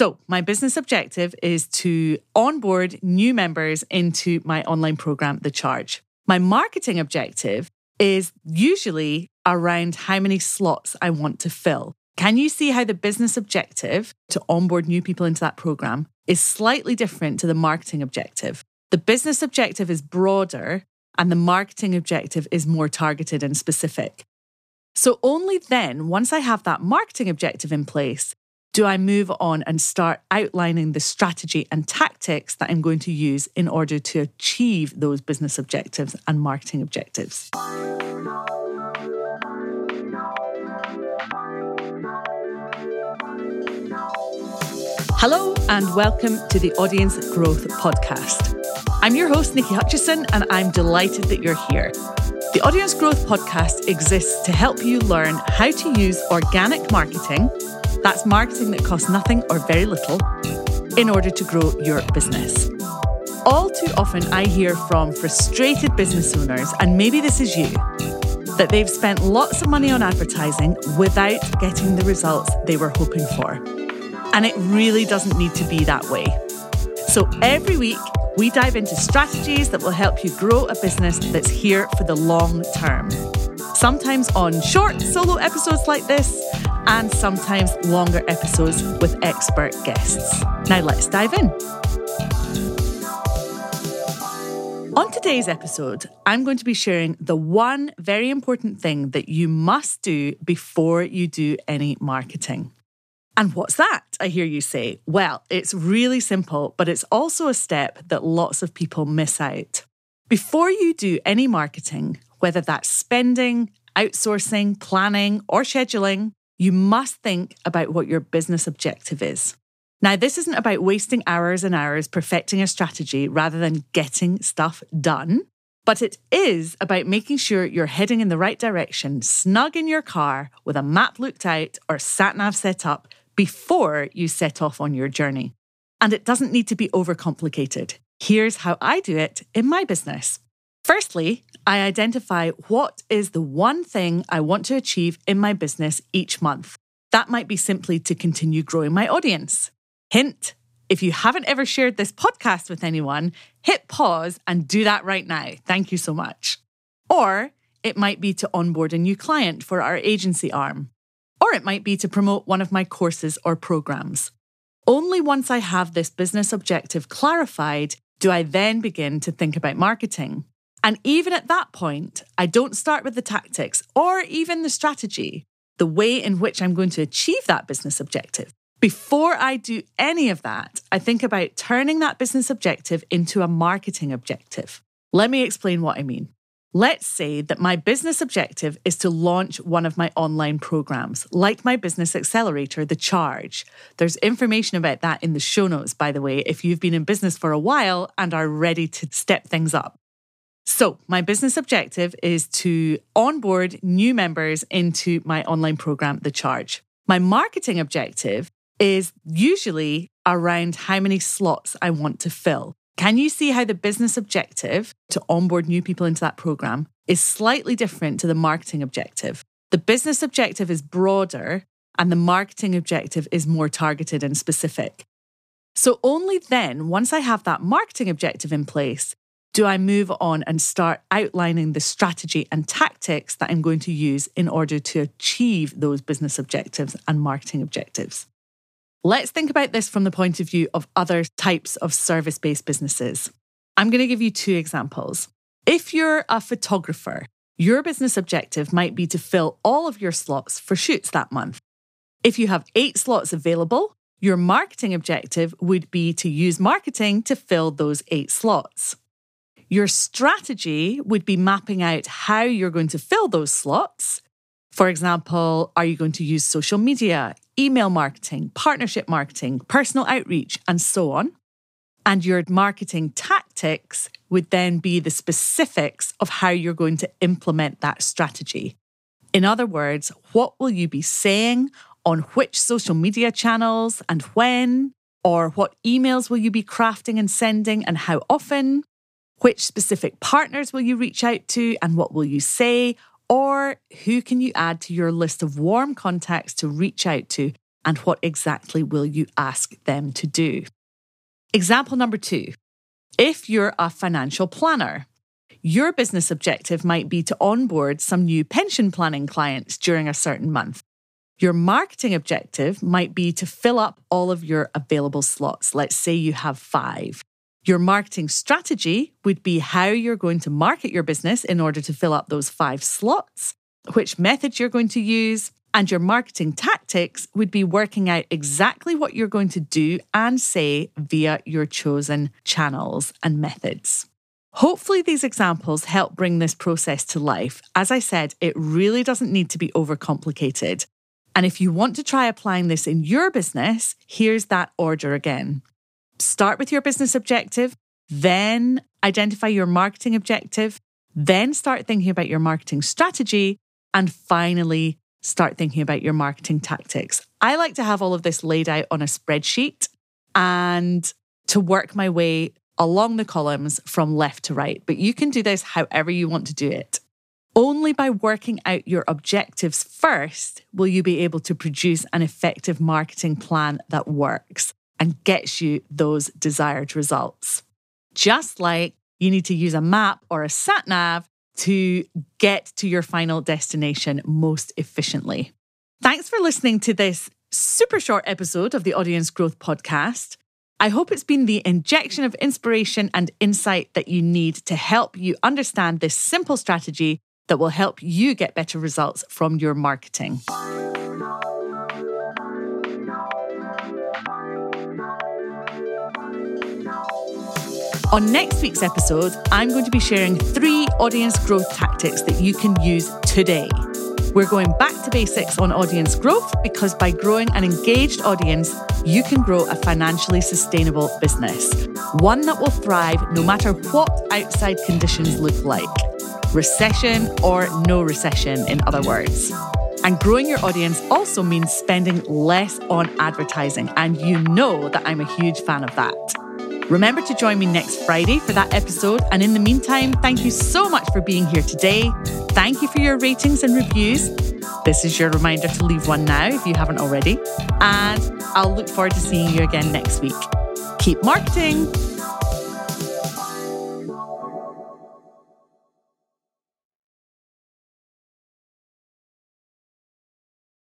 So, my business objective is to onboard new members into my online program, The Charge. My marketing objective is usually around how many slots I want to fill. Can you see how the business objective to onboard new people into that program is slightly different to the marketing objective? The business objective is broader and the marketing objective is more targeted and specific. So, only then, once I have that marketing objective in place, do I move on and start outlining the strategy and tactics that I'm going to use in order to achieve those business objectives and marketing objectives? Hello, and welcome to the Audience Growth Podcast. I'm your host, Niki Hutchison, and I'm delighted that you're here. The Audience Growth Podcast exists to help you learn how to use organic marketing that's marketing that costs nothing or very little in order to grow your business. All too often, I hear from frustrated business owners, and maybe this is you, that they've spent lots of money on advertising without getting the results they were hoping for. And it really doesn't need to be that way. So every week, we dive into strategies that will help you grow a business that's here for the long term. Sometimes on short solo episodes like this, and sometimes longer episodes with expert guests. Now let's dive in. On today's episode, I'm going to be sharing the one very important thing that you must do before you do any marketing. And what's that? I hear you say. Well, it's really simple, but it's also a step that lots of people miss out. Before you do any marketing, whether that's spending, outsourcing, planning, or scheduling, you must think about what your business objective is. Now, this isn't about wasting hours and hours perfecting a strategy rather than getting stuff done, but it is about making sure you're heading in the right direction, snug in your car with a map looked out or sat nav set up before you set off on your journey. And it doesn't need to be overcomplicated. Here's how I do it in my business. Firstly, I identify what is the one thing I want to achieve in my business each month. That might be simply to continue growing my audience. Hint if you haven't ever shared this podcast with anyone, hit pause and do that right now. Thank you so much. Or it might be to onboard a new client for our agency arm. Or it might be to promote one of my courses or programs. Only once I have this business objective clarified do I then begin to think about marketing. And even at that point, I don't start with the tactics or even the strategy, the way in which I'm going to achieve that business objective. Before I do any of that, I think about turning that business objective into a marketing objective. Let me explain what I mean. Let's say that my business objective is to launch one of my online programs, like my business accelerator, The Charge. There's information about that in the show notes, by the way, if you've been in business for a while and are ready to step things up. So, my business objective is to onboard new members into my online program, The Charge. My marketing objective is usually around how many slots I want to fill. Can you see how the business objective to onboard new people into that program is slightly different to the marketing objective? The business objective is broader and the marketing objective is more targeted and specific. So, only then, once I have that marketing objective in place, do I move on and start outlining the strategy and tactics that I'm going to use in order to achieve those business objectives and marketing objectives? Let's think about this from the point of view of other types of service based businesses. I'm going to give you two examples. If you're a photographer, your business objective might be to fill all of your slots for shoots that month. If you have eight slots available, your marketing objective would be to use marketing to fill those eight slots. Your strategy would be mapping out how you're going to fill those slots. For example, are you going to use social media, email marketing, partnership marketing, personal outreach, and so on? And your marketing tactics would then be the specifics of how you're going to implement that strategy. In other words, what will you be saying on which social media channels and when? Or what emails will you be crafting and sending and how often? Which specific partners will you reach out to and what will you say? Or who can you add to your list of warm contacts to reach out to and what exactly will you ask them to do? Example number two if you're a financial planner, your business objective might be to onboard some new pension planning clients during a certain month. Your marketing objective might be to fill up all of your available slots. Let's say you have five. Your marketing strategy would be how you're going to market your business in order to fill up those five slots, which methods you're going to use, and your marketing tactics would be working out exactly what you're going to do and say via your chosen channels and methods. Hopefully, these examples help bring this process to life. As I said, it really doesn't need to be overcomplicated. And if you want to try applying this in your business, here's that order again. Start with your business objective, then identify your marketing objective, then start thinking about your marketing strategy, and finally start thinking about your marketing tactics. I like to have all of this laid out on a spreadsheet and to work my way along the columns from left to right. But you can do this however you want to do it. Only by working out your objectives first will you be able to produce an effective marketing plan that works and gets you those desired results. Just like you need to use a map or a sat nav to get to your final destination most efficiently. Thanks for listening to this super short episode of the Audience Growth Podcast. I hope it's been the injection of inspiration and insight that you need to help you understand this simple strategy that will help you get better results from your marketing. On next week's episode, I'm going to be sharing three audience growth tactics that you can use today. We're going back to basics on audience growth because by growing an engaged audience, you can grow a financially sustainable business, one that will thrive no matter what outside conditions look like recession or no recession, in other words. And growing your audience also means spending less on advertising. And you know that I'm a huge fan of that. Remember to join me next Friday for that episode. And in the meantime, thank you so much for being here today. Thank you for your ratings and reviews. This is your reminder to leave one now if you haven't already. And I'll look forward to seeing you again next week. Keep marketing.